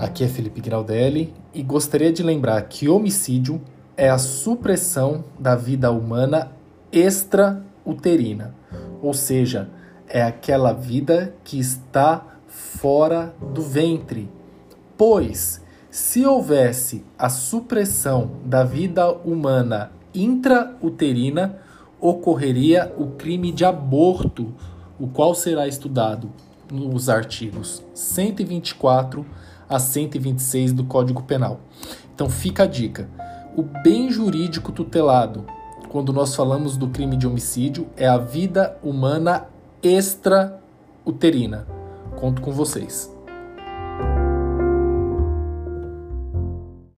Aqui é Felipe Graudelli e gostaria de lembrar que homicídio é a supressão da vida humana extrauterina, ou seja, é aquela vida que está fora do ventre. Pois, se houvesse a supressão da vida humana intrauterina, ocorreria o crime de aborto, o qual será estudado nos artigos 124 a 126 do Código Penal. Então fica a dica. O bem jurídico tutelado, quando nós falamos do crime de homicídio, é a vida humana extrauterina. Conto com vocês.